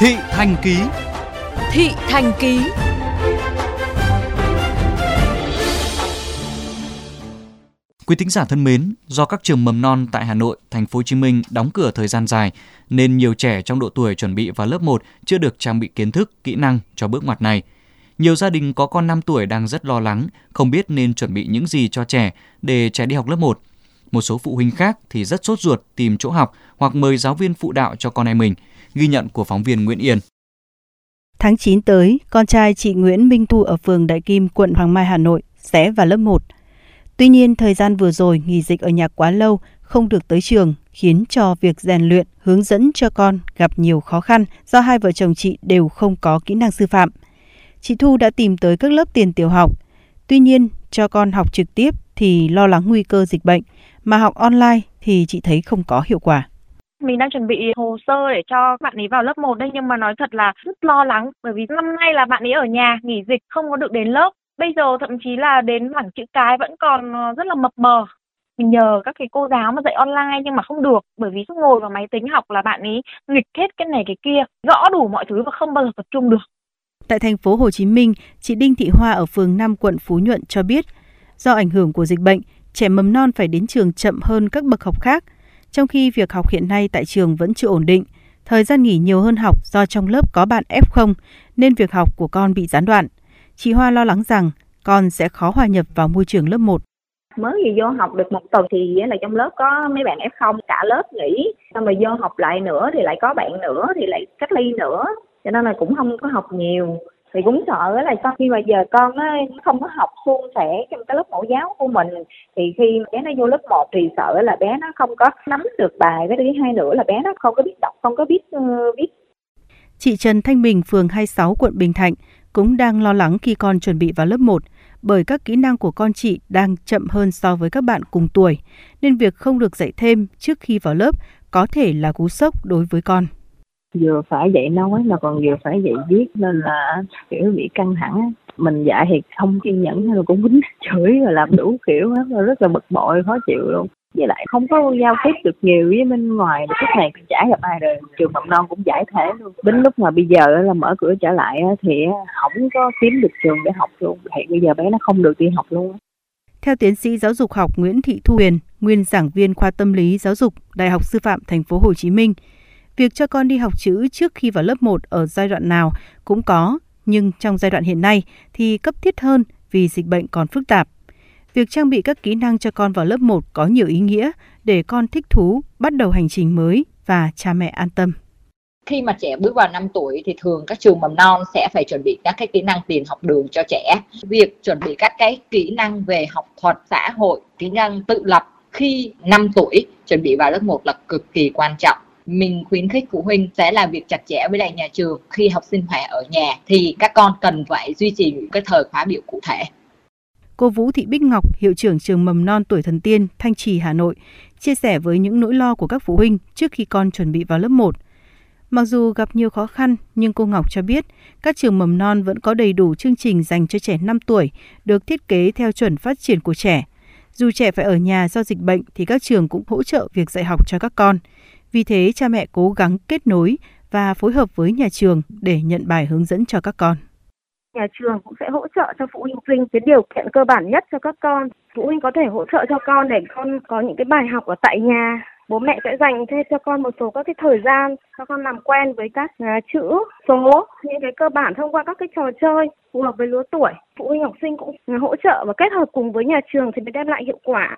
Thị Thành Ký Thị Thành Ký Quý thính giả thân mến, do các trường mầm non tại Hà Nội, thành phố Hồ Chí Minh đóng cửa thời gian dài nên nhiều trẻ trong độ tuổi chuẩn bị vào lớp 1 chưa được trang bị kiến thức, kỹ năng cho bước ngoặt này. Nhiều gia đình có con 5 tuổi đang rất lo lắng, không biết nên chuẩn bị những gì cho trẻ để trẻ đi học lớp 1. Một số phụ huynh khác thì rất sốt ruột tìm chỗ học hoặc mời giáo viên phụ đạo cho con em mình, ghi nhận của phóng viên Nguyễn Yên. Tháng 9 tới, con trai chị Nguyễn Minh Thu ở phường Đại Kim, quận Hoàng Mai, Hà Nội sẽ vào lớp 1. Tuy nhiên, thời gian vừa rồi nghỉ dịch ở nhà quá lâu, không được tới trường, khiến cho việc rèn luyện, hướng dẫn cho con gặp nhiều khó khăn do hai vợ chồng chị đều không có kỹ năng sư phạm. Chị Thu đã tìm tới các lớp tiền tiểu học. Tuy nhiên, cho con học trực tiếp thì lo lắng nguy cơ dịch bệnh, mà học online thì chị thấy không có hiệu quả. Mình đang chuẩn bị hồ sơ để cho bạn ấy vào lớp 1 đây nhưng mà nói thật là rất lo lắng bởi vì năm nay là bạn ấy ở nhà nghỉ dịch không có được đến lớp. Bây giờ thậm chí là đến bảng chữ cái vẫn còn ờ, rất là mập mờ. Mình nhờ các cái cô giáo mà dạy online nhưng mà không được bởi vì cứ ngồi vào máy tính học là bạn ấy nghịch hết cái này cái kia, gõ đủ mọi thứ và không bao giờ tập trung được. Tại thành phố Hồ Chí Minh, chị Đinh Thị Hoa ở phường 5 quận Phú Nhuận cho biết, do ảnh hưởng của dịch bệnh, trẻ mầm non phải đến trường chậm hơn các bậc học khác, trong khi việc học hiện nay tại trường vẫn chưa ổn định. Thời gian nghỉ nhiều hơn học do trong lớp có bạn F0 nên việc học của con bị gián đoạn. Chị Hoa lo lắng rằng con sẽ khó hòa nhập vào môi trường lớp 1 mới gì vô học được một tuần thì là trong lớp có mấy bạn F0 cả lớp nghỉ xong rồi vô học lại nữa thì lại có bạn nữa thì lại cách ly nữa cho nên là cũng không có học nhiều thì cũng sợ là sau khi mà giờ con nó không có học suôn sẻ trong cái lớp mẫu giáo của mình thì khi bé nó vô lớp 1 thì sợ là bé nó không có nắm được bài với thứ hai nữa là bé nó không có biết đọc không có biết uh, viết. Chị Trần Thanh Bình, phường 26, quận Bình Thạnh cũng đang lo lắng khi con chuẩn bị vào lớp 1 bởi các kỹ năng của con chị đang chậm hơn so với các bạn cùng tuổi, nên việc không được dạy thêm trước khi vào lớp có thể là cú sốc đối với con vừa phải dạy nói mà còn vừa phải dạy viết nên là kiểu bị căng thẳng mình dạy thì không kiên nhẫn hay là cũng quýnh chửi rồi làm đủ kiểu hết rồi rất là bực bội khó chịu luôn. Với lại không có giao tiếp được nhiều với bên ngoài được cái này chả gặp ai rồi trường mầm non cũng giải thể luôn. Đến lúc mà bây giờ là mở cửa trở lại thì không có kiếm được trường để học luôn. Hiện bây giờ bé nó không được đi học luôn theo tiến sĩ giáo dục học Nguyễn Thị Thu Huyền, nguyên giảng viên khoa tâm lý giáo dục Đại học Sư phạm Thành phố Hồ Chí Minh, Việc cho con đi học chữ trước khi vào lớp 1 ở giai đoạn nào cũng có, nhưng trong giai đoạn hiện nay thì cấp thiết hơn vì dịch bệnh còn phức tạp. Việc trang bị các kỹ năng cho con vào lớp 1 có nhiều ý nghĩa để con thích thú, bắt đầu hành trình mới và cha mẹ an tâm khi mà trẻ bước vào 5 tuổi thì thường các trường mầm non sẽ phải chuẩn bị các cái kỹ năng tiền học đường cho trẻ. Việc chuẩn bị các cái kỹ năng về học thuật xã hội, kỹ năng tự lập khi 5 tuổi chuẩn bị vào lớp 1 là cực kỳ quan trọng mình khuyến khích phụ huynh sẽ làm việc chặt chẽ với lại nhà trường khi học sinh phải ở nhà thì các con cần phải duy trì những cái thời khóa biểu cụ thể. Cô Vũ Thị Bích Ngọc, hiệu trưởng trường mầm non tuổi thần tiên Thanh Trì Hà Nội, chia sẻ với những nỗi lo của các phụ huynh trước khi con chuẩn bị vào lớp 1. Mặc dù gặp nhiều khó khăn, nhưng cô Ngọc cho biết các trường mầm non vẫn có đầy đủ chương trình dành cho trẻ 5 tuổi, được thiết kế theo chuẩn phát triển của trẻ. Dù trẻ phải ở nhà do dịch bệnh thì các trường cũng hỗ trợ việc dạy học cho các con. Vì thế, cha mẹ cố gắng kết nối và phối hợp với nhà trường để nhận bài hướng dẫn cho các con. Nhà trường cũng sẽ hỗ trợ cho phụ huynh sinh cái điều kiện cơ bản nhất cho các con. Phụ huynh có thể hỗ trợ cho con để con có những cái bài học ở tại nhà. Bố mẹ sẽ dành thêm cho con một số các cái thời gian cho con làm quen với các uh, chữ, số, những cái cơ bản thông qua các cái trò chơi phù hợp với lứa tuổi. Phụ huynh học sinh cũng hỗ trợ và kết hợp cùng với nhà trường thì mới đem lại hiệu quả.